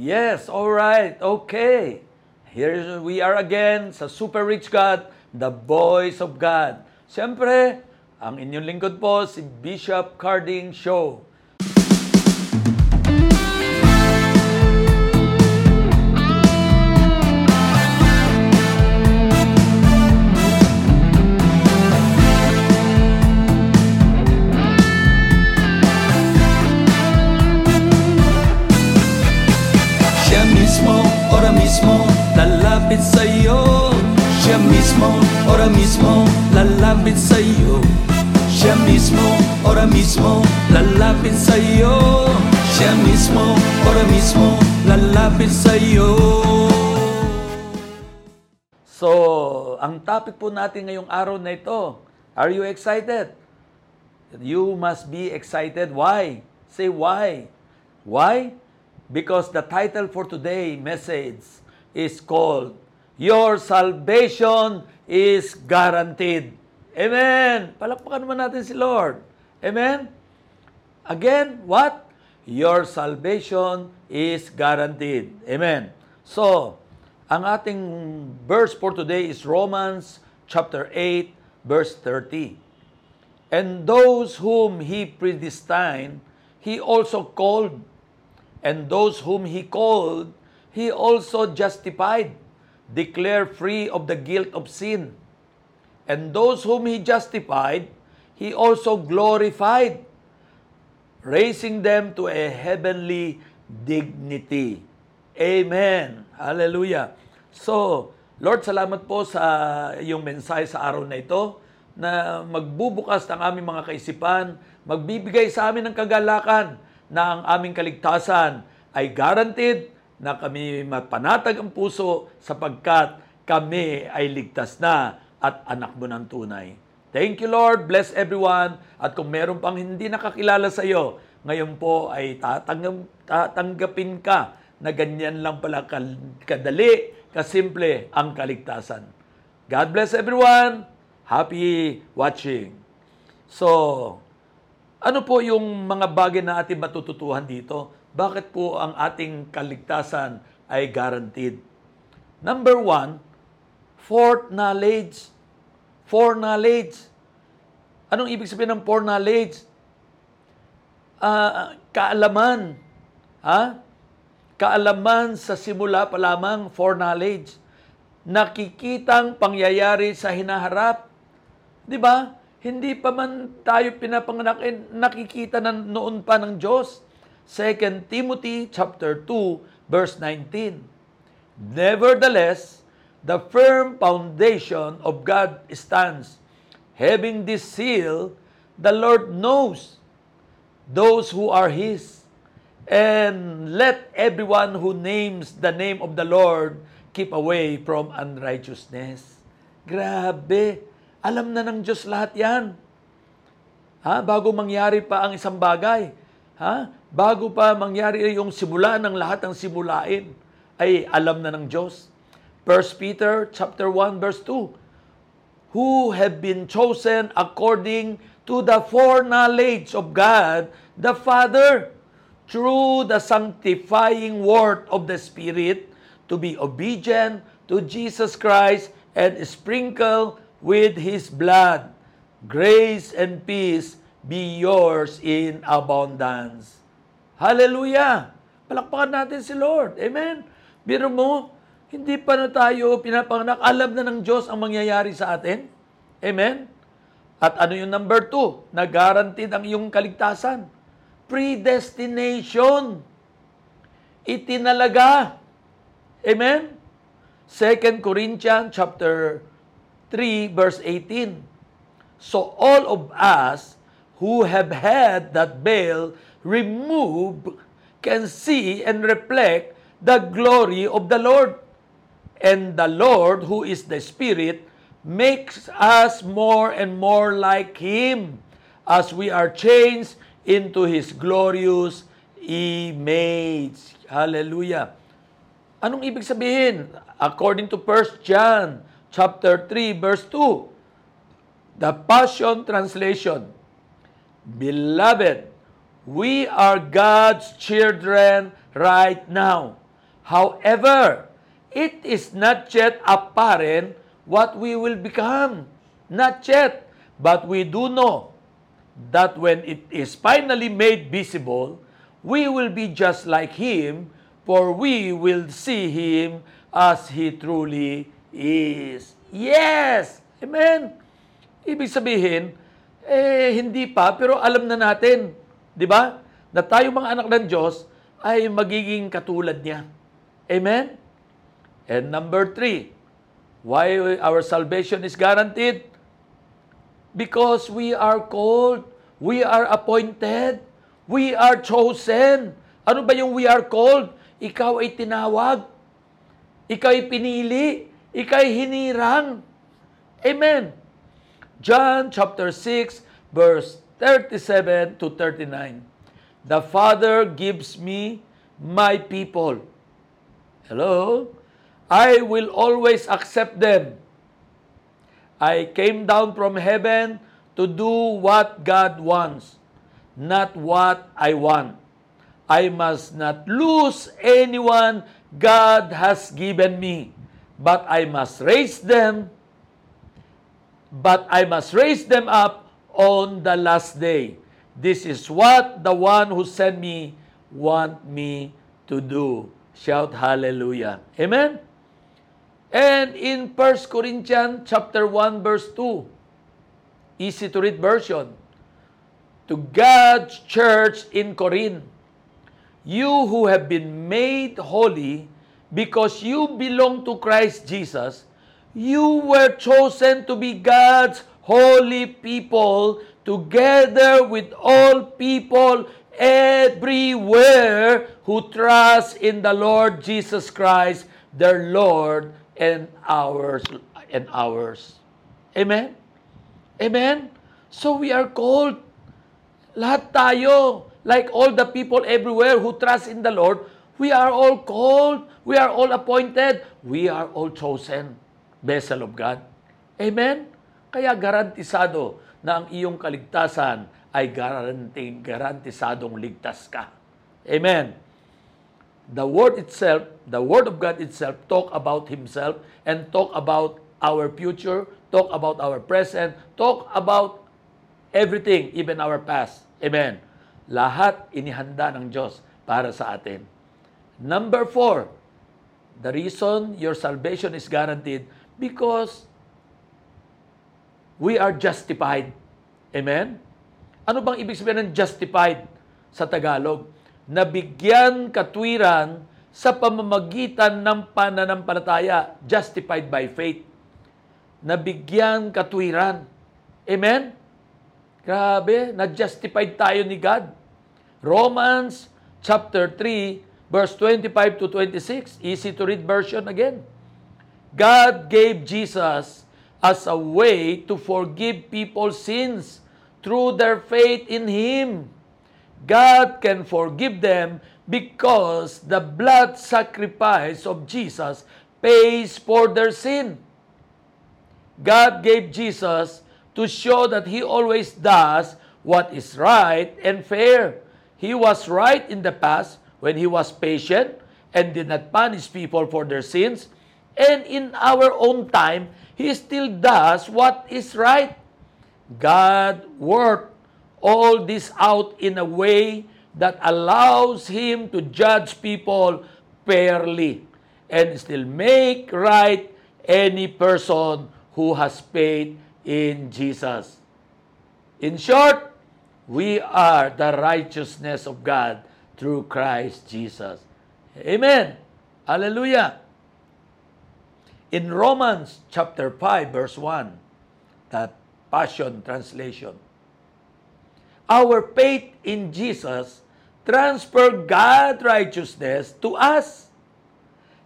Yes, all right. Okay. Here we are again sa Super Rich God, the voice of God. Siyempre, ang inyong lingkod po si Bishop Carding Show. Mismo, ora mismo, lalapit sa'yo Siya mismo, ora mismo, lalapit sa'yo So, ang topic po natin ngayong araw na ito, are you excited? You must be excited. Why? Say why. Why? Because the title for today message is called Your Salvation is Guaranteed. Amen. Palakpakan naman natin si Lord. Amen. Again, what? Your salvation is guaranteed. Amen. So, ang ating verse for today is Romans chapter 8, verse 30. And those whom he predestined, he also called. And those whom he called, he also justified, declared free of the guilt of sin. And those whom he justified, he also glorified, raising them to a heavenly dignity. Amen. Hallelujah. So, Lord, salamat po sa iyong mensahe sa araw na ito na magbubukas ng aming mga kaisipan, magbibigay sa amin ng kagalakan na ang aming kaligtasan ay guaranteed na kami mapanatag ang puso sapagkat kami ay ligtas na at anak mo ng tunay. Thank you, Lord. Bless everyone. At kung meron pang hindi nakakilala sa iyo, ngayon po ay tatanggap, tatanggapin ka na ganyan lang pala kadali, kasimple ang kaligtasan. God bless everyone. Happy watching. So, ano po yung mga bagay na ating matututuhan dito? Bakit po ang ating kaligtasan ay guaranteed? Number one, foreknowledge. Foreknowledge. Anong ibig sabihin ng foreknowledge? Ah, kaalaman. Ha? Kaalaman sa simula pa lamang foreknowledge. Nakikitang pangyayari sa hinaharap. 'Di ba? Hindi pa man tayo pinapanganak eh, nakikita na noon pa ng Diyos. 2 Timothy chapter 2 verse 19. Nevertheless, the firm foundation of God stands. Having this seal, the Lord knows those who are His. And let everyone who names the name of the Lord keep away from unrighteousness. Grabe. Alam na ng Diyos lahat yan. Ha? Bago mangyari pa ang isang bagay. Ha? Bago pa mangyari yung simula ng lahat ng simulain, ay alam na ng Diyos. 1 Peter chapter 1 verse 2. Who have been chosen according to the foreknowledge of God the Father through the sanctifying word of the Spirit to be obedient to Jesus Christ and sprinkle with His blood. Grace and peace be yours in abundance. Hallelujah! Palakpakan natin si Lord. Amen? Biro mo, hindi pa na tayo pinapanganak. Alam na ng Diyos ang mangyayari sa atin. Amen? At ano yung number two? Na guaranteed ang iyong kaligtasan. Predestination. Itinalaga. Amen? 2 Corinthians chapter 3 verse 18. So all of us who have had that veil removed can see and reflect the glory of the Lord. And the Lord, who is the Spirit, makes us more and more like Him as we are changed into His glorious image. Hallelujah. Anong ibig sabihin? According to 1 John chapter 3 verse 2, the Passion Translation, Beloved, we are God's children right now. However, it is not yet apparent what we will become. Not yet. But we do know that when it is finally made visible, we will be just like Him, for we will see Him as He truly is. Yes! Amen! Ibig sabihin, eh, hindi pa, pero alam na natin, di ba? Na tayo mga anak ng Diyos ay magiging katulad niya. Amen? And number three, why our salvation is guaranteed? Because we are called, we are appointed, we are chosen. Ano ba yung we are called? Ikaw ay tinawag. Ikaw ay pinili. Ikaw ay hinirang. Amen. John chapter 6 verse 37 to 39. The Father gives me my people. Hello? I will always accept them. I came down from heaven to do what God wants, not what I want. I must not lose anyone God has given me, but I must raise them but I must raise them up on the last day. This is what the one who sent me want me to do. Shout hallelujah. Amen. And in 1 Corinthians chapter 1 verse 2, easy to read version, to God's church in Corinth, you who have been made holy because you belong to Christ Jesus, you were chosen to be God's holy people together with all people everywhere who trust in the Lord Jesus Christ, their Lord and ours and ours. Amen? Amen? So we are called. Lahat tayo, like all the people everywhere who trust in the Lord, we are all called, we are all appointed, we are all chosen vessel of God. Amen? Kaya garantisado na ang iyong kaligtasan ay garanti, garantisadong ligtas ka. Amen. The word itself, the word of God itself talk about himself and talk about our future, talk about our present, talk about everything, even our past. Amen. Lahat inihanda ng Diyos para sa atin. Number four, the reason your salvation is guaranteed because we are justified. Amen? Ano bang ibig sabihin ng justified sa Tagalog? Nabigyan katwiran sa pamamagitan ng pananampalataya, justified by faith. Nabigyan katwiran. Amen? Grabe, na-justified tayo ni God. Romans chapter 3, verse 25 to 26. Easy to read version again. God gave Jesus as a way to forgive people's sins through their faith in Him. God can forgive them because the blood sacrifice of Jesus pays for their sin. God gave Jesus to show that He always does what is right and fair. He was right in the past when He was patient and did not punish people for their sins And in our own time, He still does what is right. God worked all this out in a way that allows Him to judge people fairly and still make right any person who has faith in Jesus. In short, we are the righteousness of God through Christ Jesus. Amen. Hallelujah. In Romans chapter 5 verse 1, that Passion Translation, our faith in Jesus transfer God's righteousness to us.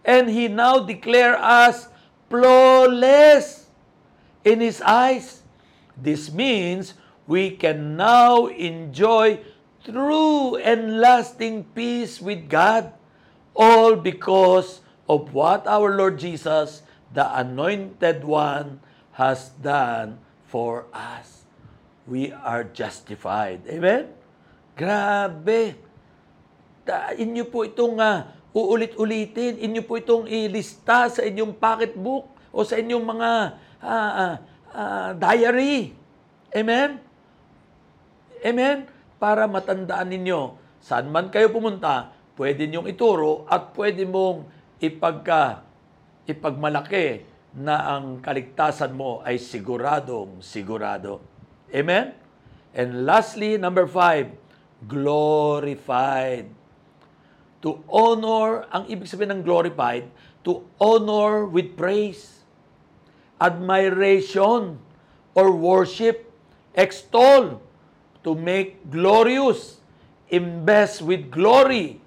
And He now declare us flawless in His eyes. This means we can now enjoy true and lasting peace with God, all because of what our Lord Jesus the Anointed One has done for us. We are justified. Amen? Grabe. Tain niyo po itong uh, uulit-ulitin. Inyo po itong ilista sa inyong pocketbook o sa inyong mga ah, ah, ah, diary. Amen? Amen? Para matandaan ninyo, saan man kayo pumunta, pwede niyong ituro at pwede mong ipagka, ipagmalaki na ang kaligtasan mo ay siguradong sigurado. Amen? And lastly, number five, glorified. To honor, ang ibig sabihin ng glorified, to honor with praise, admiration, or worship, extol, to make glorious, invest with glory,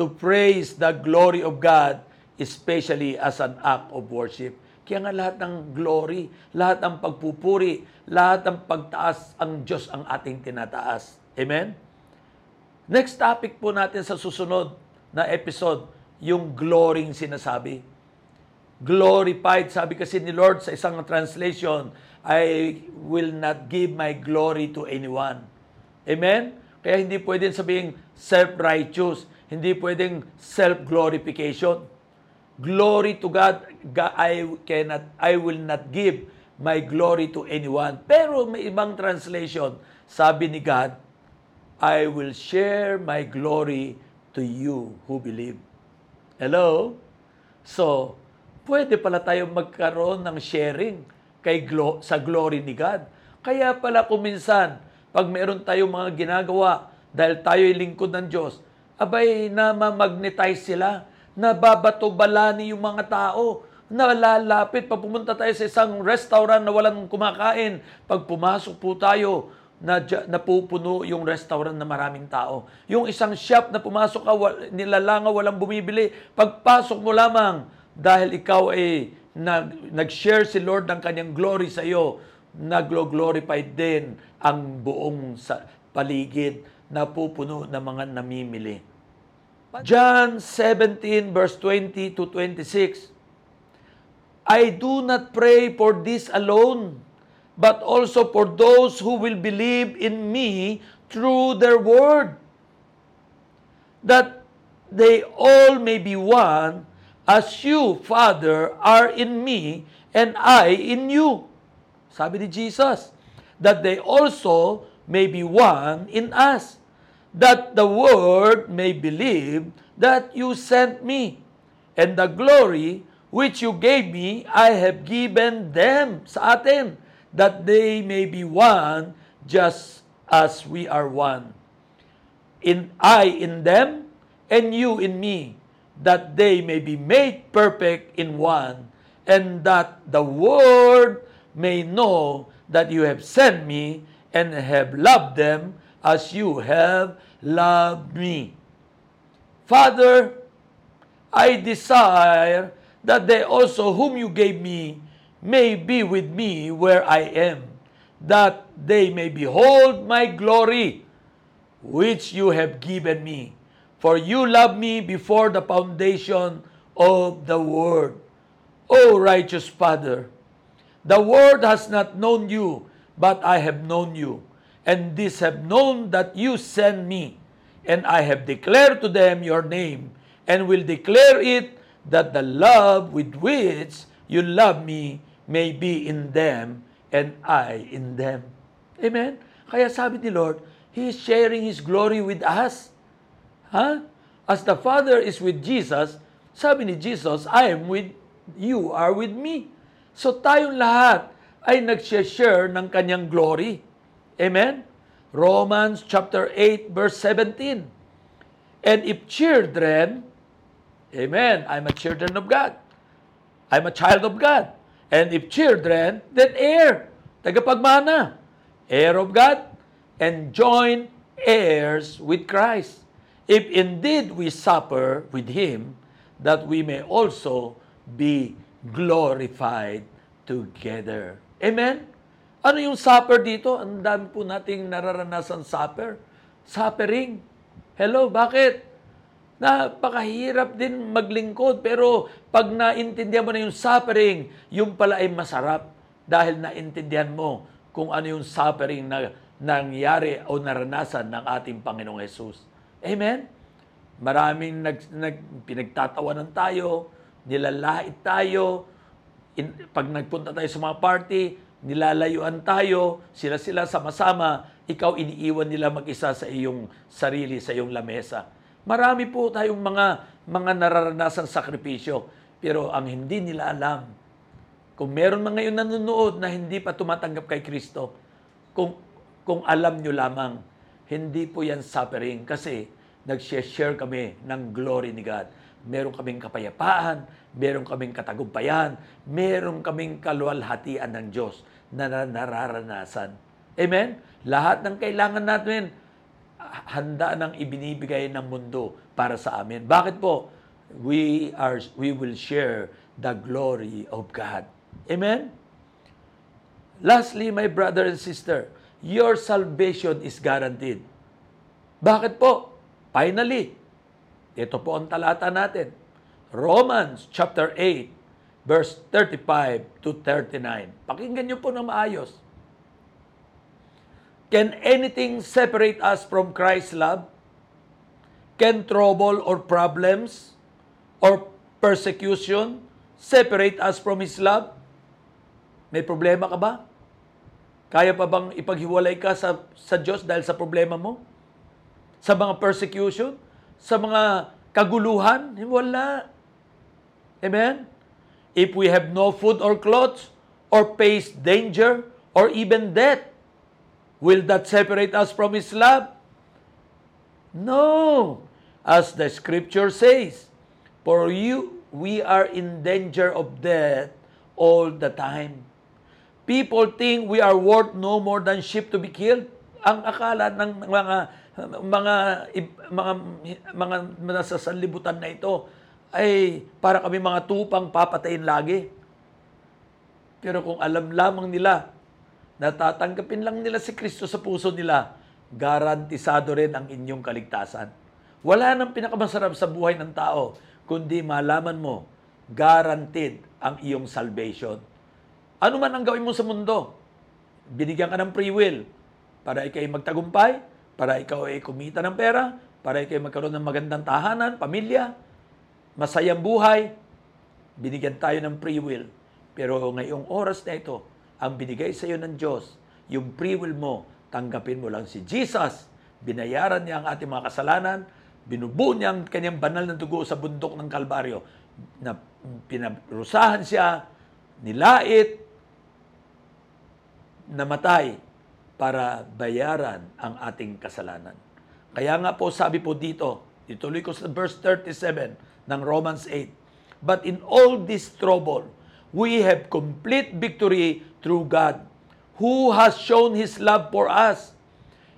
to praise the glory of God, especially as an act of worship. Kaya nga lahat ng glory, lahat ng pagpupuri, lahat ng pagtaas ang Diyos ang ating tinataas. Amen? Next topic po natin sa susunod na episode, yung glorying sinasabi. Glorified, sabi kasi ni Lord sa isang translation, I will not give my glory to anyone. Amen? Kaya hindi pwedeng sabihin self-righteous, hindi pwedeng self-glorification. Glory to God, I cannot, I will not give my glory to anyone. Pero may ibang translation, sabi ni God, I will share my glory to you who believe. Hello? So, pwede pala tayo magkaroon ng sharing kay glo- sa glory ni God. Kaya pala kung minsan, pag meron tayong mga ginagawa, dahil tayo ay lingkod ng Diyos, abay, na-magnetize sila, nababato-balani yung mga tao, nalalapit. Pag pumunta tayo sa isang restaurant na walang kumakain, pag pumasok po tayo, na napupuno yung restaurant na maraming tao. Yung isang shop na pumasok ka, nilalangaw, walang bumibili. Pagpasok mo lamang, dahil ikaw ay nag, nag-share si Lord ng kanyang glory sa iyo, naglo-glorify din ang buong sa paligid na pupuno ng mga namimili. John 17 verse 20 to 26. I do not pray for this alone, but also for those who will believe in me through their word, that they all may be one, as you, Father, are in me, and I in you. Sabi ni Jesus, that they also may be one in us, that the world may believe that you sent me, and the glory which you gave me, I have given them sa atin, that they may be one just as we are one. In I in them, and you in me, that they may be made perfect in one, and that the world may know that you have sent me and have loved them as you have loved me. Father, I desire that they also whom you gave me may be with me where I am, that they may behold my glory, which you have given me. For you loved me before the foundation of the world. O righteous Father, the world has not known you, but I have known you, and this have known that you sent me, and I have declared to them your name, and will declare it that the love with which you love me may be in them, and I in them. Amen? Kaya sabi ni Lord, He is sharing His glory with us. Ha? As the Father is with Jesus, sabi ni Jesus, I am with you, are with me. So tayong lahat ay nag-share ng kanyang glory. Amen? Romans chapter 8 verse 17. And if children, Amen, I'm a children of God. I'm a child of God. And if children, then heir, tagapagmana, heir of God, and joint heirs with Christ. If indeed we suffer with Him, that we may also be glorified together. Amen? Ano yung supper dito? Ang dami po nating nararanasan supper. Suffering. Hello, bakit? Napakahirap din maglingkod, pero pag naintindihan mo na yung suffering, yung pala ay masarap dahil naintindihan mo kung ano yung suffering na nangyari o naranasan ng ating Panginoong Yesus. Amen? Maraming nag, nag, pinagtatawanan tayo, nilalait tayo, in, pag nagpunta tayo sa mga party, nilalayuan tayo, sila-sila sama-sama, ikaw iniiwan nila mag-isa sa iyong sarili, sa iyong lamesa. Marami po tayong mga mga nararanasang sakripisyo, pero ang hindi nila alam, kung meron mga ngayon nanonood na hindi pa tumatanggap kay Kristo, kung, kung alam nyo lamang, hindi po yan suffering kasi nag-share kami ng glory ni God. Meron kaming kapayapaan, meron kaming katagumpayan, meron kaming kaluwalhatian ng Diyos na na- nararanasan. Amen? Lahat ng kailangan natin, handa nang ibinibigay ng mundo para sa amin. Bakit po? We are we will share the glory of God. Amen. Lastly, my brother and sister, your salvation is guaranteed. Bakit po? Finally, ito po ang talata natin. Romans chapter 8, verse 35 to 39. Pakinggan niyo po ng maayos. Can anything separate us from Christ's love? Can trouble or problems or persecution separate us from His love? May problema ka ba? Kaya pa bang ipaghiwalay ka sa, sa Diyos dahil sa problema mo? Sa mga persecution? Sa mga kaguluhan? Wala. Amen? If we have no food or clothes, or face danger, or even death, will that separate us from His love? No. As the scripture says, for you, we are in danger of death all the time. People think we are worth no more than sheep to be killed. Ang akala ng mga mga mga mga nasa sanlibutan na ito ay para kami mga tupang papatayin lagi. Pero kung alam lamang nila na tatanggapin lang nila si Kristo sa puso nila, garantisado rin ang inyong kaligtasan. Wala nang pinakamasarap sa buhay ng tao, kundi malaman mo, guaranteed ang iyong salvation. Ano man ang gawin mo sa mundo, binigyan ka ng free will para ikaw ay magtagumpay, para ikaw ay kumita ng pera, para ikaw ay magkaroon ng magandang tahanan, pamilya, masayang buhay, binigyan tayo ng free will. Pero ngayong oras na ito, ang binigay sa iyo ng Diyos, yung free will mo, tanggapin mo lang si Jesus. Binayaran niya ang ating mga kasalanan, binubuo niya ang kanyang banal na dugo sa bundok ng Kalbaryo, na pinarusahan siya, nilait, namatay para bayaran ang ating kasalanan. Kaya nga po sabi po dito, ituloy ko sa verse 37 ng Romans 8, But in all this trouble, we have complete victory through God, who has shown His love for us.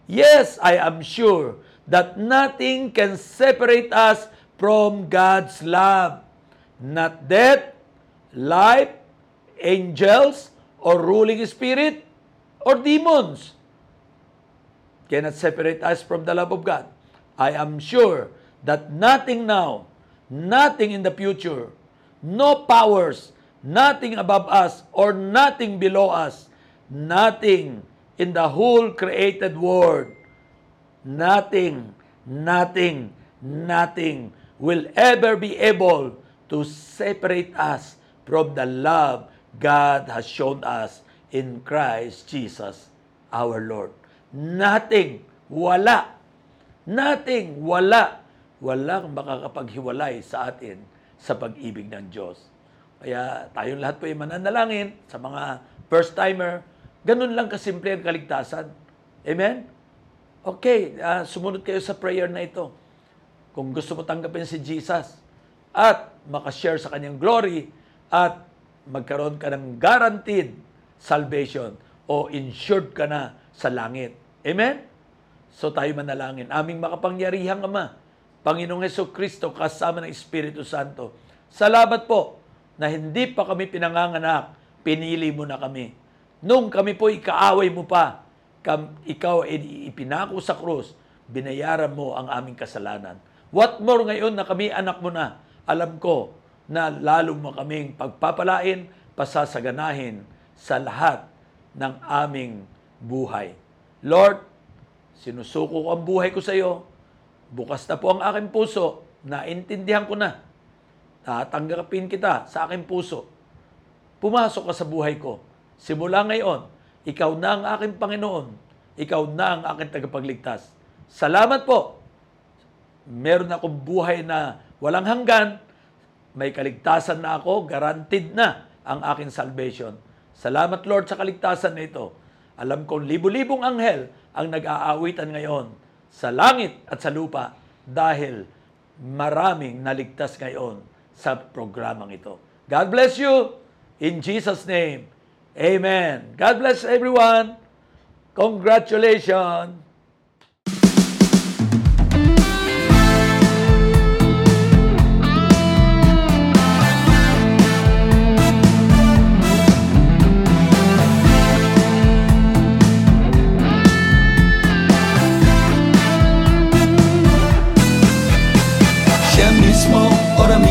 Yes, I am sure that nothing can separate us from God's love. Not death, life, angels, or ruling spirit, or demons cannot separate us from the love of God. I am sure that nothing now, nothing in the future, no powers, nothing above us or nothing below us, nothing in the whole created world, nothing, nothing, nothing will ever be able to separate us from the love God has shown us in Christ Jesus our Lord. Nothing, wala. Nothing, wala. Walang makakapaghiwalay sa atin sa pag-ibig ng Diyos. Kaya tayong lahat po ay mananalangin sa mga first-timer. Ganun lang kasimple ang kaligtasan. Amen? Okay, ah, sumunod kayo sa prayer na ito. Kung gusto mo tanggapin si Jesus at makashare sa kanyang glory at magkaroon ka ng guaranteed salvation o insured ka na sa langit. Amen? So tayo manalangin. Aming makapangyarihang Ama, Panginoong Heso Kristo kasama ng Espiritu Santo. Salamat po na hindi pa kami pinanganganak, pinili mo na kami. Nung kami po ikaaway mo pa, kam, ikaw ay ipinako sa krus, binayaran mo ang aming kasalanan. What more ngayon na kami anak mo na, alam ko na lalo mo kaming pagpapalain, pasasaganahin sa lahat ng aming buhay. Lord, sinusuko ko ang buhay ko sa iyo. bukas na po ang aking puso, naintindihan ko na, tatanggapin kita sa aking puso. Pumasok ka sa buhay ko. Simula ngayon, ikaw na ang aking Panginoon. Ikaw na ang aking tagapagligtas. Salamat po. Meron akong buhay na walang hanggan. May kaligtasan na ako. Guaranteed na ang aking salvation. Salamat Lord sa kaligtasan na ito. Alam kong libu-libong anghel ang nag-aawitan ngayon sa langit at sa lupa dahil maraming naligtas ngayon sa programang ito. God bless you. In Jesus' name, Amen. God bless everyone. Congratulations.